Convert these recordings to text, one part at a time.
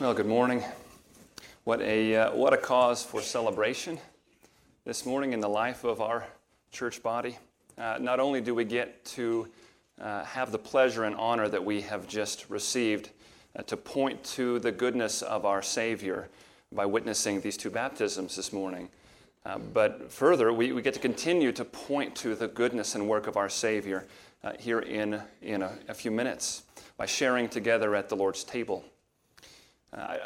Well, good morning. What a, uh, what a cause for celebration this morning in the life of our church body. Uh, not only do we get to uh, have the pleasure and honor that we have just received uh, to point to the goodness of our Savior by witnessing these two baptisms this morning, uh, but further, we, we get to continue to point to the goodness and work of our Savior uh, here in, in a, a few minutes by sharing together at the Lord's table. I,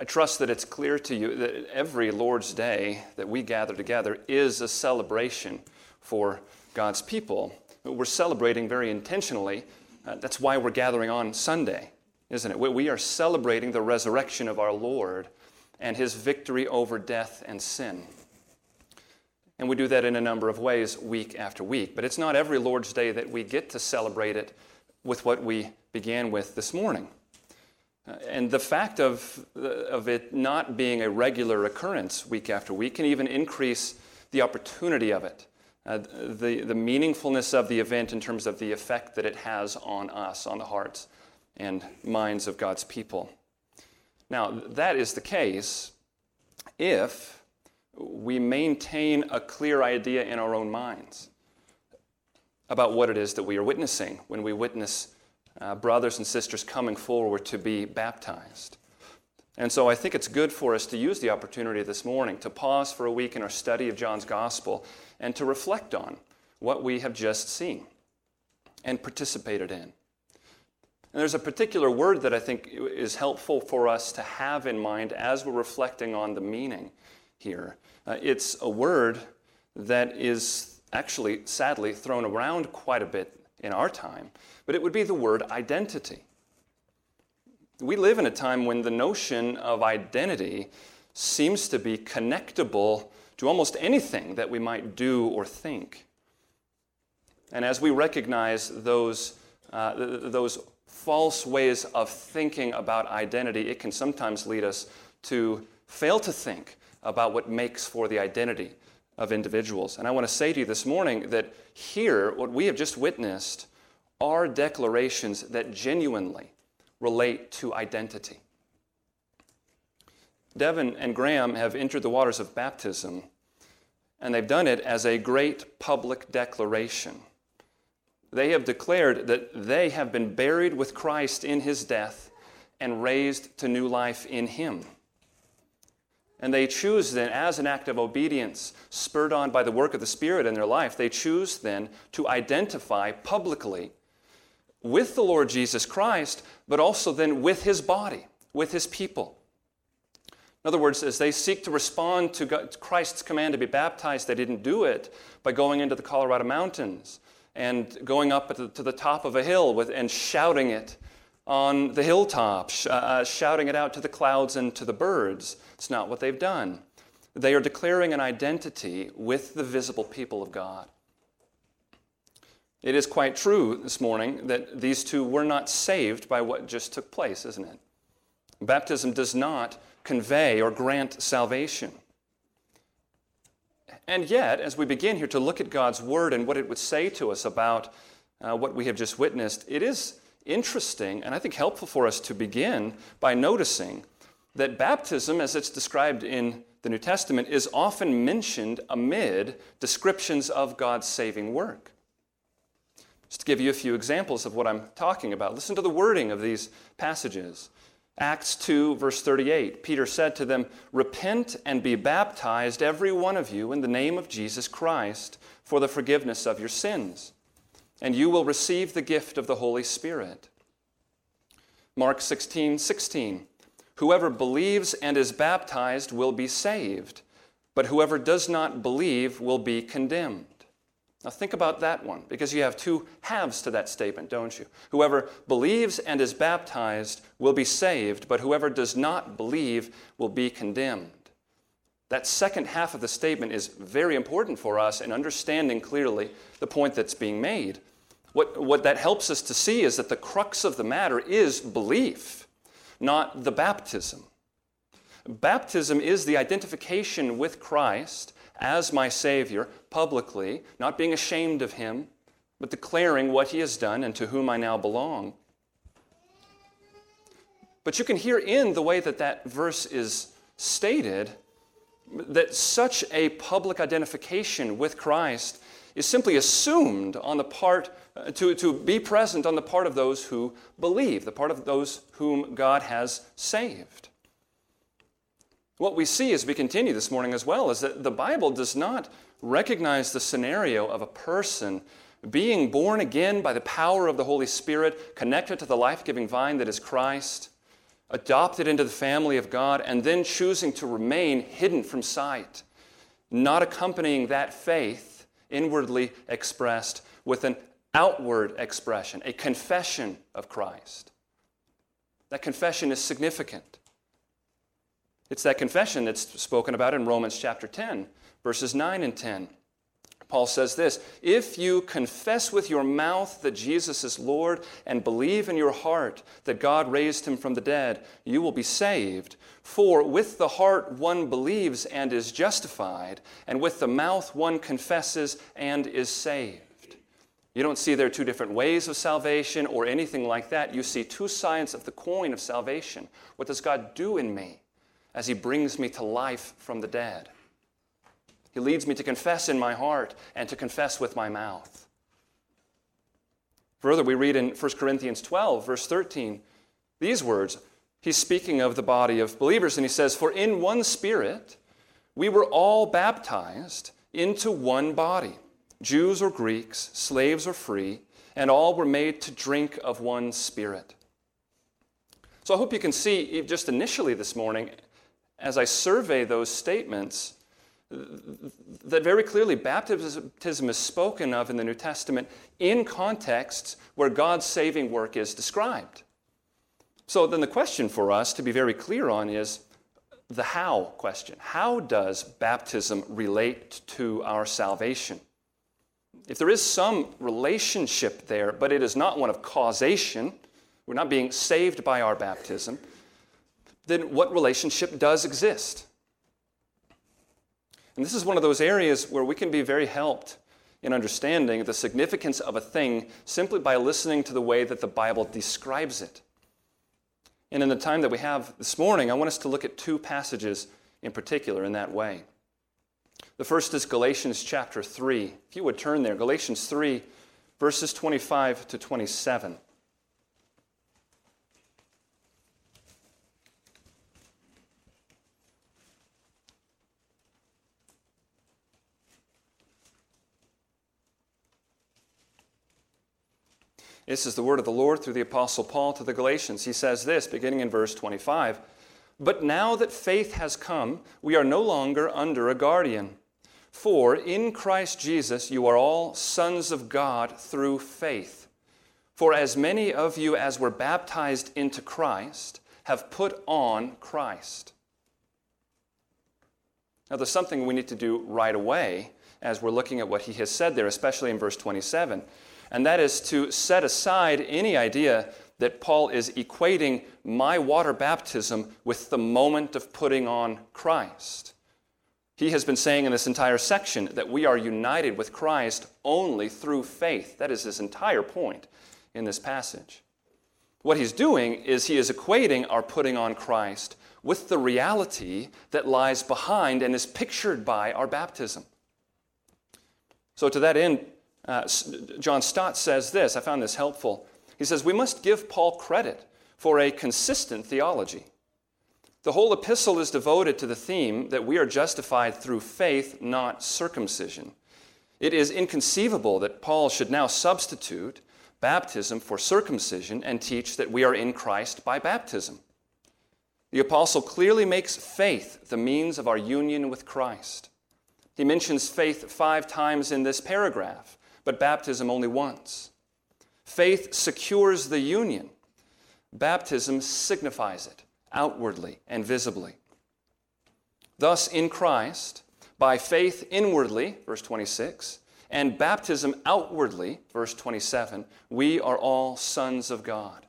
I trust that it's clear to you that every Lord's Day that we gather together is a celebration for God's people. We're celebrating very intentionally. Uh, that's why we're gathering on Sunday, isn't it? We are celebrating the resurrection of our Lord and his victory over death and sin. And we do that in a number of ways week after week. But it's not every Lord's Day that we get to celebrate it with what we began with this morning. And the fact of, of it not being a regular occurrence week after week can even increase the opportunity of it, uh, the, the meaningfulness of the event in terms of the effect that it has on us, on the hearts and minds of God's people. Now, that is the case if we maintain a clear idea in our own minds about what it is that we are witnessing when we witness uh, brothers and sisters coming forward to be baptized. And so I think it's good for us to use the opportunity this morning to pause for a week in our study of John's Gospel and to reflect on what we have just seen and participated in. And there's a particular word that I think is helpful for us to have in mind as we're reflecting on the meaning here. Uh, it's a word that is actually, sadly, thrown around quite a bit in our time, but it would be the word identity. We live in a time when the notion of identity seems to be connectable to almost anything that we might do or think. And as we recognize those, uh, those false ways of thinking about identity, it can sometimes lead us to fail to think about what makes for the identity of individuals. And I want to say to you this morning that here, what we have just witnessed are declarations that genuinely relate to identity. Devin and Graham have entered the waters of baptism, and they've done it as a great public declaration. They have declared that they have been buried with Christ in his death and raised to new life in him. And they choose then, as an act of obedience, spurred on by the work of the Spirit in their life, they choose then to identify publicly with the Lord Jesus Christ, but also then with his body, with his people. In other words, as they seek to respond to Christ's command to be baptized, they didn't do it by going into the Colorado mountains and going up to the top of a hill with, and shouting it on the hilltop, sh- uh, shouting it out to the clouds and to the birds. It's not what they've done. They are declaring an identity with the visible people of God. It is quite true this morning that these two were not saved by what just took place, isn't it? Baptism does not convey or grant salvation. And yet, as we begin here to look at God's Word and what it would say to us about uh, what we have just witnessed, it is interesting and I think helpful for us to begin by noticing that baptism, as it's described in the New Testament, is often mentioned amid descriptions of God's saving work. Just to give you a few examples of what I'm talking about, listen to the wording of these passages. Acts 2, verse 38 Peter said to them, Repent and be baptized, every one of you, in the name of Jesus Christ, for the forgiveness of your sins and you will receive the gift of the Holy Spirit. Mark 16, 16. Whoever believes and is baptized will be saved, but whoever does not believe will be condemned. Now, think about that one, because you have two halves to that statement, don't you? Whoever believes and is baptized will be saved, but whoever does not believe will be condemned. That second half of the statement is very important for us in understanding clearly the point that's being made. What, what that helps us to see is that the crux of the matter is belief, not the baptism. Baptism is the identification with Christ as my Savior publicly, not being ashamed of Him, but declaring what He has done and to whom I now belong. But you can hear in the way that that verse is stated that such a public identification with Christ is simply assumed on the part, uh, to, to be present on the part of those who believe, the part of those whom God has saved. What we see as we continue this morning as well is that the Bible does not recognize the scenario of a person being born again by the power of the Holy Spirit, connected to the life giving vine that is Christ, adopted into the family of God, and then choosing to remain hidden from sight, not accompanying that faith inwardly expressed with an outward expression, a confession of Christ. That confession is significant. It's that confession that's spoken about in Romans chapter 10, verses 9 and 10. Paul says this If you confess with your mouth that Jesus is Lord and believe in your heart that God raised him from the dead, you will be saved. For with the heart one believes and is justified, and with the mouth one confesses and is saved. You don't see there two different ways of salvation or anything like that. You see two sides of the coin of salvation. What does God do in me as he brings me to life from the dead? He leads me to confess in my heart and to confess with my mouth. Further, we read in 1 Corinthians 12, verse 13, these words. He's speaking of the body of believers, and he says, For in one spirit we were all baptized into one body, Jews or Greeks, slaves or free, and all were made to drink of one spirit. So I hope you can see, just initially this morning, as I survey those statements, that very clearly baptism is spoken of in the New Testament in contexts where God's saving work is described. So then the question for us to be very clear on is the how question. How does baptism relate to our salvation? If there is some relationship there, but it is not one of causation, we're not being saved by our baptism, then what relationship does exist? And this is one of those areas where we can be very helped in understanding the significance of a thing simply by listening to the way that the Bible describes it. And in the time that we have this morning, I want us to look at two passages in particular in that way. The first is Galatians chapter 3. If you would turn there, Galatians 3, verses 25 to 27. This is the word of the Lord through the Apostle Paul to the Galatians. He says this, beginning in verse 25 But now that faith has come, we are no longer under a guardian. For in Christ Jesus you are all sons of God through faith. For as many of you as were baptized into Christ have put on Christ. Now, there's something we need to do right away as we're looking at what he has said there, especially in verse 27 and that is to set aside any idea that Paul is equating my water baptism with the moment of putting on Christ. He has been saying in this entire section that we are united with Christ only through faith. That is his entire point in this passage. What he's doing is he is equating our putting on Christ with the reality that lies behind and is pictured by our baptism. So, to that end, uh, John Stott says this, I found this helpful. He says, We must give Paul credit for a consistent theology. The whole epistle is devoted to the theme that we are justified through faith, not circumcision. It is inconceivable that Paul should now substitute baptism for circumcision and teach that we are in Christ by baptism. The apostle clearly makes faith the means of our union with Christ. He mentions faith five times in this paragraph but baptism only once. Faith secures the union. Baptism signifies it outwardly and visibly. Thus, in Christ, by faith inwardly, verse 26, and baptism outwardly, verse 27, we are all sons of God.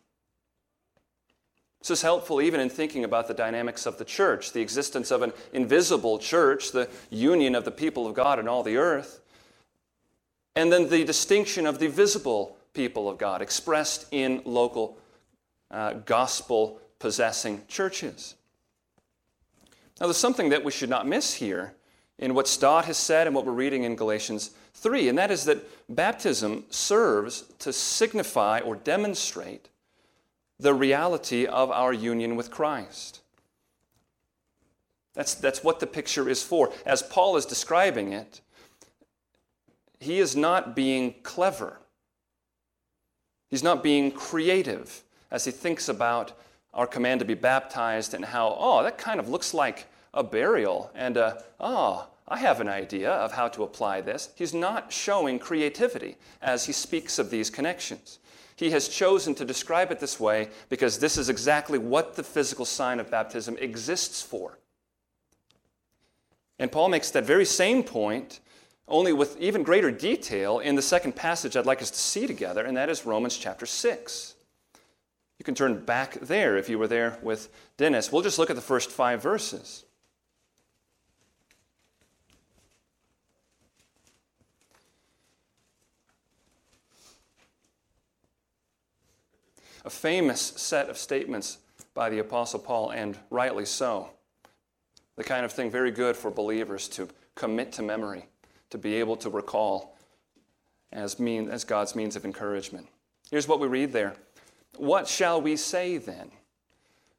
This is helpful even in thinking about the dynamics of the church, the existence of an invisible church, the union of the people of God in all the earth, and then the distinction of the visible people of God expressed in local uh, gospel possessing churches. Now, there's something that we should not miss here in what Stott has said and what we're reading in Galatians 3, and that is that baptism serves to signify or demonstrate the reality of our union with Christ. That's, that's what the picture is for. As Paul is describing it, he is not being clever. He's not being creative as he thinks about our command to be baptized and how, oh, that kind of looks like a burial, and uh, oh, I have an idea of how to apply this. He's not showing creativity as he speaks of these connections. He has chosen to describe it this way because this is exactly what the physical sign of baptism exists for. And Paul makes that very same point, only with even greater detail, in the second passage I'd like us to see together, and that is Romans chapter 6. You can turn back there if you were there with Dennis. We'll just look at the first five verses. A famous set of statements by the Apostle Paul, and rightly so. The kind of thing very good for believers to commit to memory, to be able to recall as, mean, as God's means of encouragement. Here's what we read there What shall we say then?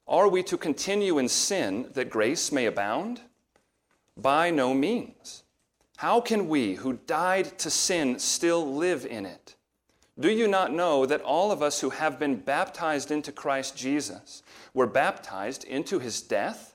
Are we to continue in sin that grace may abound? By no means. How can we who died to sin still live in it? Do you not know that all of us who have been baptized into Christ Jesus were baptized into his death?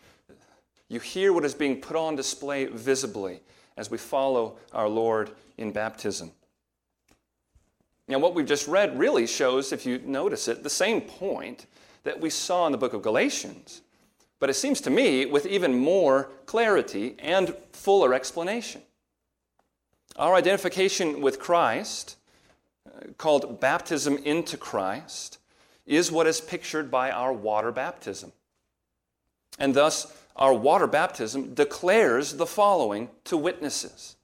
you hear what is being put on display visibly as we follow our Lord in baptism. Now, what we've just read really shows, if you notice it, the same point that we saw in the book of Galatians, but it seems to me with even more clarity and fuller explanation. Our identification with Christ, uh, called baptism into Christ, is what is pictured by our water baptism. And thus, our water baptism declares the following to witnesses.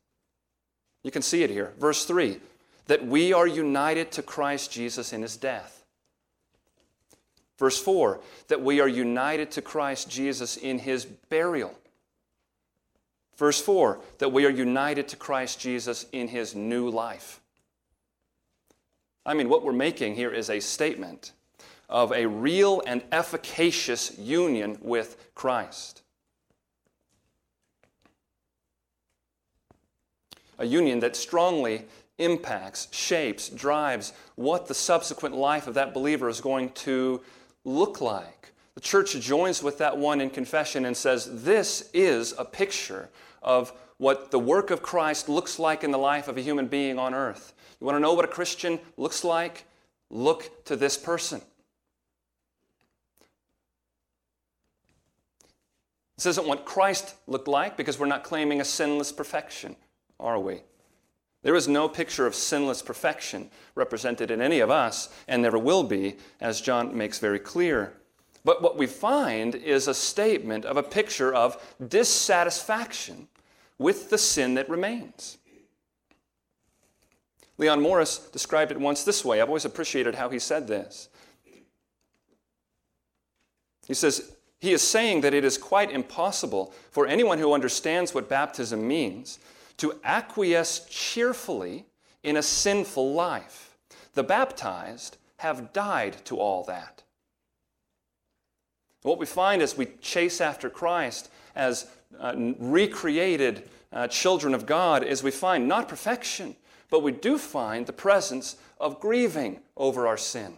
You can see it here. Verse 3 that we are united to Christ Jesus in his death. Verse 4 that we are united to Christ Jesus in his burial. Verse 4 that we are united to Christ Jesus in his new life. I mean, what we're making here is a statement of a real and efficacious union with Christ. A union that strongly impacts, shapes, drives what the subsequent life of that believer is going to look like. The church joins with that one in confession and says, This is a picture of what the work of Christ looks like in the life of a human being on earth. You want to know what a Christian looks like? Look to this person. This isn't what Christ looked like because we're not claiming a sinless perfection, are we? There is no picture of sinless perfection represented in any of us, and never will be, as John makes very clear. But what we find is a statement of a picture of dissatisfaction with the sin that remains. Leon Morris described it once this way. I've always appreciated how he said this. He says, he is saying that it is quite impossible for anyone who understands what baptism means to acquiesce cheerfully in a sinful life. The baptized have died to all that. What we find as we chase after Christ as uh, recreated uh, children of God is we find not perfection, but we do find the presence of grieving over our sin.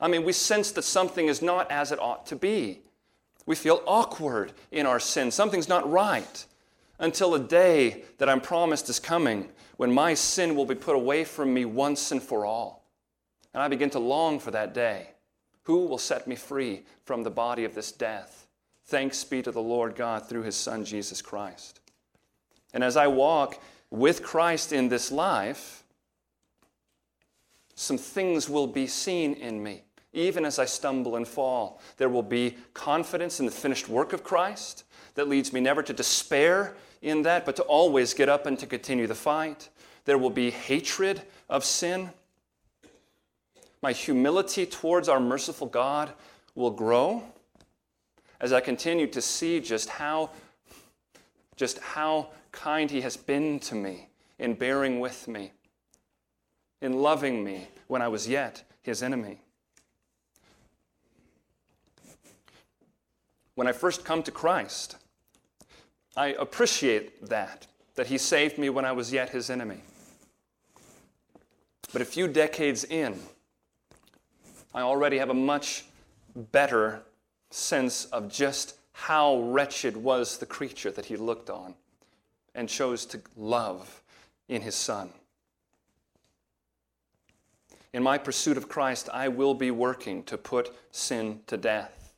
I mean, we sense that something is not as it ought to be. We feel awkward in our sin. Something's not right until a day that I'm promised is coming when my sin will be put away from me once and for all. And I begin to long for that day Who will set me free from the body of this death? Thanks be to the Lord God through his Son, Jesus Christ. And as I walk with Christ in this life, some things will be seen in me. Even as I stumble and fall, there will be confidence in the finished work of Christ that leads me never to despair in that, but to always get up and to continue the fight. There will be hatred of sin. My humility towards our merciful God will grow as I continue to see just how, just how kind He has been to me in bearing with me, in loving me when I was yet His enemy. When I first come to Christ, I appreciate that, that He saved me when I was yet His enemy. But a few decades in, I already have a much better sense of just how wretched was the creature that He looked on and chose to love in His Son. In my pursuit of Christ, I will be working to put sin to death.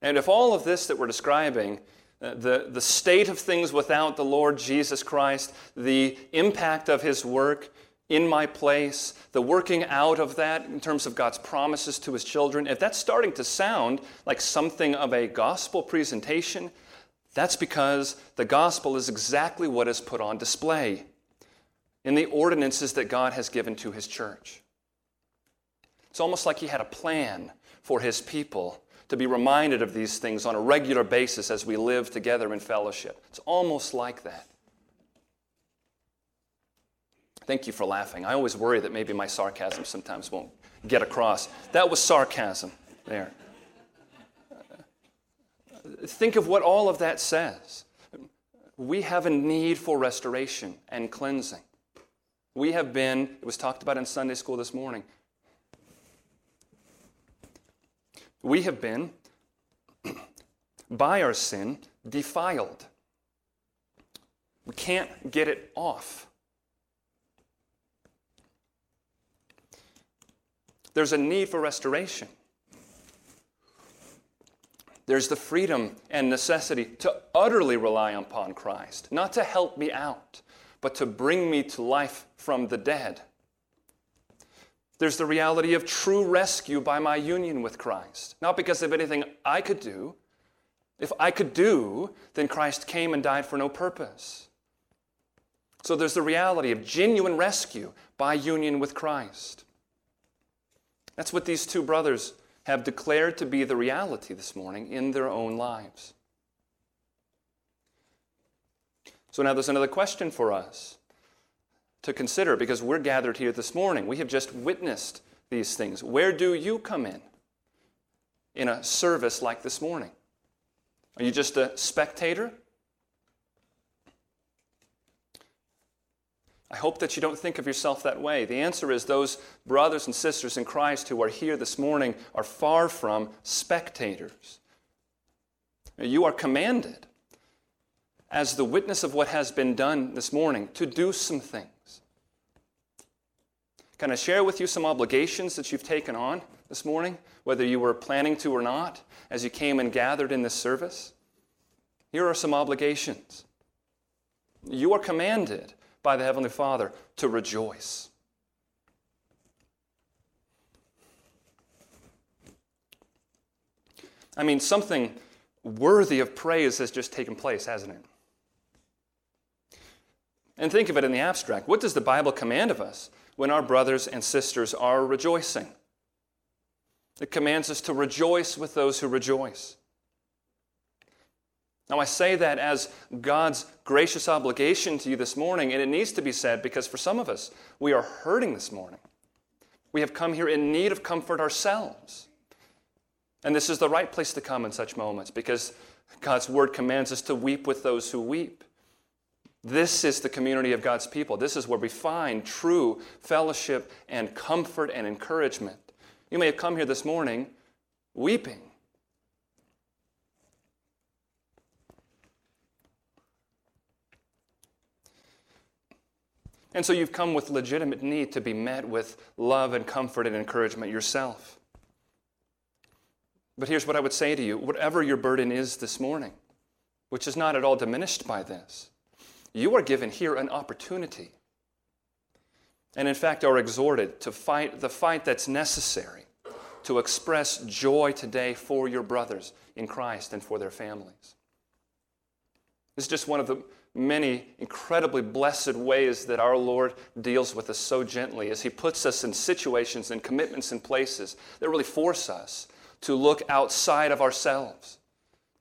And if all of this that we're describing uh, the, the state of things without the Lord Jesus Christ, the impact of his work in my place, the working out of that in terms of God's promises to his children, if that's starting to sound like something of a gospel presentation, that's because the gospel is exactly what is put on display in the ordinances that God has given to his church. It's almost like he had a plan for his people to be reminded of these things on a regular basis as we live together in fellowship. It's almost like that. Thank you for laughing. I always worry that maybe my sarcasm sometimes won't get across. That was sarcasm there. Think of what all of that says. We have a need for restoration and cleansing. We have been, it was talked about in Sunday school this morning, we have been, by our sin, defiled. We can't get it off. There's a need for restoration. There's the freedom and necessity to utterly rely upon Christ, not to help me out, but to bring me to life from the dead. There's the reality of true rescue by my union with Christ. Not because of anything I could do. If I could do, then Christ came and died for no purpose. So there's the reality of genuine rescue by union with Christ. That's what these two brothers have declared to be the reality this morning in their own lives. So now there's another question for us to consider because we're gathered here this morning. We have just witnessed these things. Where do you come in in a service like this morning? Are you just a spectator? I hope that you don't think of yourself that way. The answer is those brothers and sisters in Christ who are here this morning are far from spectators. You are commanded, as the witness of what has been done this morning, to do some things. Can I share with you some obligations that you've taken on this morning, whether you were planning to or not, as you came and gathered in this service? Here are some obligations. You are commanded by the Heavenly Father to rejoice. I mean, something worthy of praise has just taken place, hasn't it? And think of it in the abstract. What does the Bible command of us? when our brothers and sisters are rejoicing. It commands us to rejoice with those who rejoice. Now, I say that as God's gracious obligation to you this morning, and it needs to be said because for some of us, we are hurting this morning. We have come here in need of comfort ourselves. And this is the right place to come in such moments because God's word commands us to weep with those who weep. This is the community of God's people. This is where we find true fellowship and comfort and encouragement. You may have come here this morning weeping. And so you've come with legitimate need to be met with love and comfort and encouragement yourself. But here's what I would say to you whatever your burden is this morning, which is not at all diminished by this, you are given here an opportunity. And in fact, are exhorted to fight the fight that's necessary to express joy today for your brothers in Christ and for their families. This is just one of the many incredibly blessed ways that our Lord deals with us so gently as He puts us in situations and commitments and places that really force us to look outside of ourselves,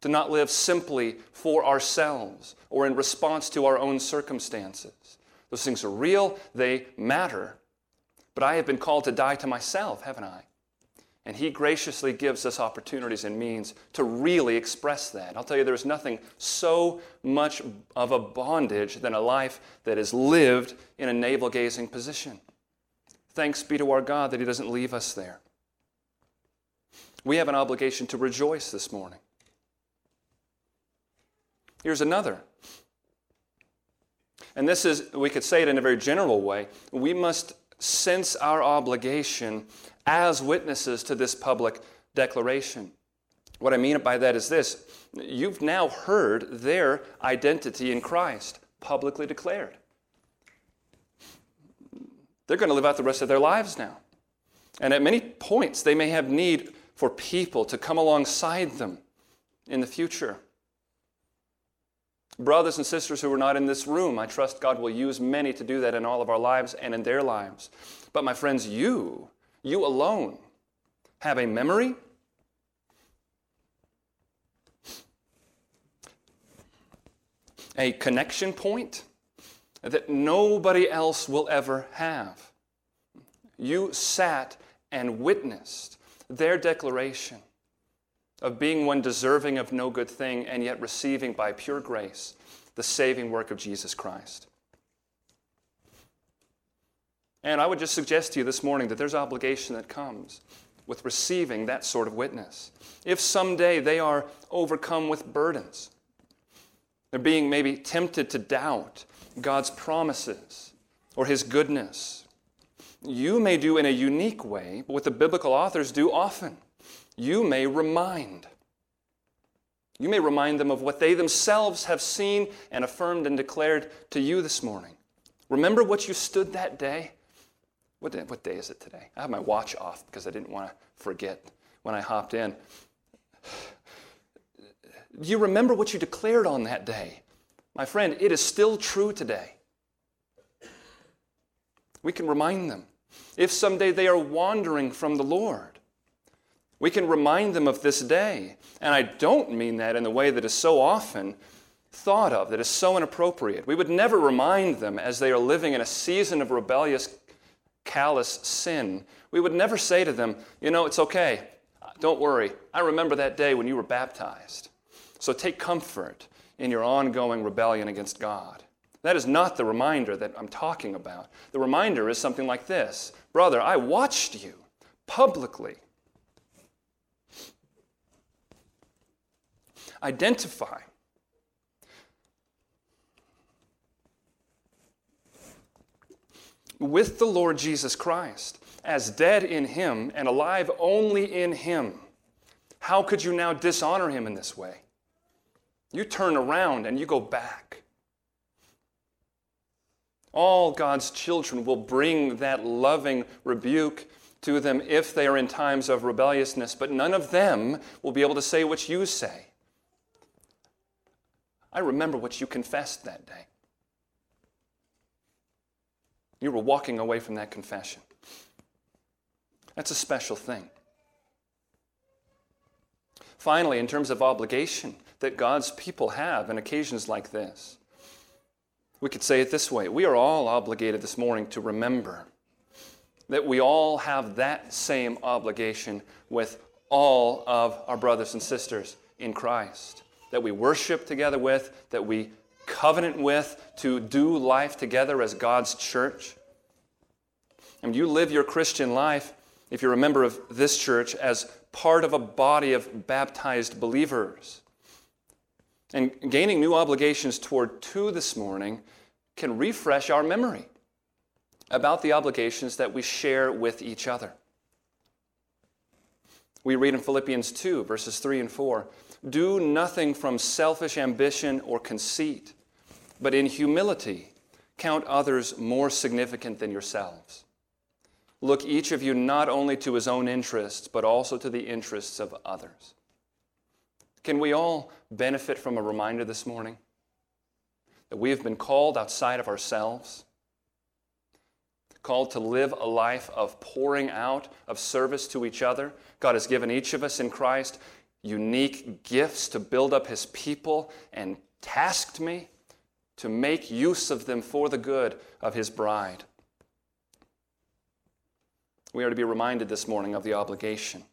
to not live simply for ourselves or in response to our own circumstances. Those things are real, they matter. But I have been called to die to myself, haven't I? And He graciously gives us opportunities and means to really express that. I'll tell you, there's nothing so much of a bondage than a life that is lived in a navel gazing position. Thanks be to our God that He doesn't leave us there. We have an obligation to rejoice this morning. Here's another. And this is, we could say it in a very general way. We must sense our obligation as witnesses to this public declaration. What I mean by that is this you've now heard their identity in Christ publicly declared. They're going to live out the rest of their lives now. And at many points, they may have need for people to come alongside them in the future. Brothers and sisters who are not in this room, I trust God will use many to do that in all of our lives and in their lives. But my friends, you you alone have a memory, a connection point that nobody else will ever have. You sat and witnessed their declaration of being one deserving of no good thing and yet receiving by pure grace the saving work of Jesus Christ. And I would just suggest to you this morning that there's obligation that comes with receiving that sort of witness. If someday they are overcome with burdens, they're being maybe tempted to doubt God's promises or His goodness, you may do in a unique way, what the biblical authors do often. You may remind. You may remind them of what they themselves have seen and affirmed and declared to you this morning. Remember what you stood that day? What day, what day is it today? I have my watch off because I didn't want to forget when I hopped in. Do you remember what you declared on that day? My friend, it is still true today. We can remind them. If someday they are wandering from the Lord, we can remind them of this day. And I don't mean that in the way that is so often thought of, that is so inappropriate. We would never remind them as they are living in a season of rebellious callous sin, we would never say to them, you know, it's okay. Don't worry. I remember that day when you were baptized. So take comfort in your ongoing rebellion against God. That is not the reminder that I'm talking about. The reminder is something like this Brother, I watched you publicly. Identify with the Lord Jesus Christ, as dead in Him and alive only in Him, how could you now dishonor Him in this way? You turn around and you go back. All God's children will bring that loving rebuke to them if they are in times of rebelliousness, but none of them will be able to say what you say. I remember what you confessed that day. You were walking away from that confession. That's a special thing. Finally, in terms of obligation that God's people have in occasions like this, we could say it this way We are all obligated this morning to remember that we all have that same obligation with all of our brothers and sisters in Christ, that we worship together with, that we covenant with to do life together as God's church. And you live your Christian life, if you're a member of this church, as part of a body of baptized believers. And gaining new obligations toward two this morning can refresh our memory about the obligations that we share with each other. We read in Philippians 2, verses 3 and 4 Do nothing from selfish ambition or conceit, but in humility count others more significant than yourselves. Look each of you not only to his own interests, but also to the interests of others. Can we all benefit from a reminder this morning that we have been called outside of ourselves? Called to live a life of pouring out, of service to each other. God has given each of us in Christ unique gifts to build up his people and tasked me to make use of them for the good of his bride. We are to be reminded this morning of the obligation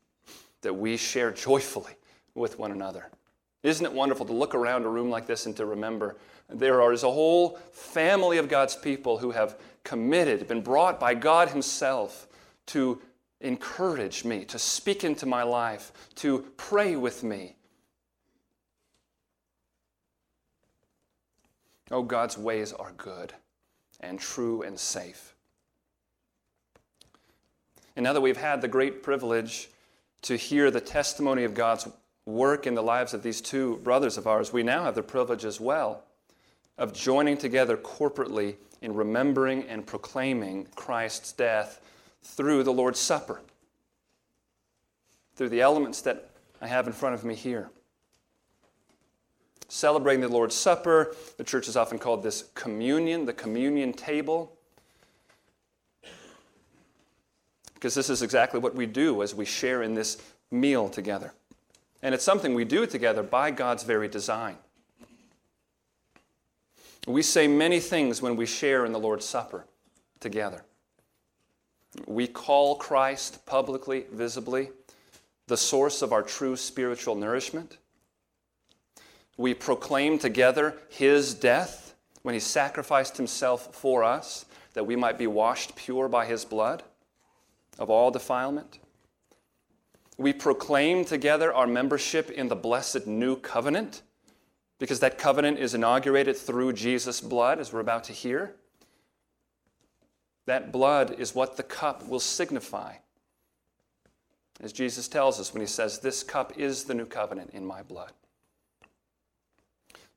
that we share joyfully with one another. Isn't it wonderful to look around a room like this and to remember there is a whole family of God's people who have committed, been brought by God Himself to encourage me, to speak into my life, to pray with me, Oh, God's ways are good and true and safe. And now that we've had the great privilege to hear the testimony of God's work in the lives of these two brothers of ours, we now have the privilege as well of joining together corporately in remembering and proclaiming Christ's death through the Lord's Supper, through the elements that I have in front of me here celebrating the Lord's Supper. The church is often called this communion, the communion table. Because this is exactly what we do as we share in this meal together. And it's something we do together by God's very design. We say many things when we share in the Lord's Supper together. We call Christ publicly, visibly, the source of our true spiritual nourishment. We proclaim together his death when he sacrificed himself for us that we might be washed pure by his blood of all defilement. We proclaim together our membership in the blessed new covenant because that covenant is inaugurated through Jesus' blood, as we're about to hear. That blood is what the cup will signify. As Jesus tells us when he says, This cup is the new covenant in my blood.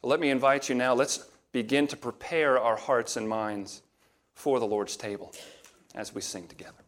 Let me invite you now, let's begin to prepare our hearts and minds for the Lord's table as we sing together.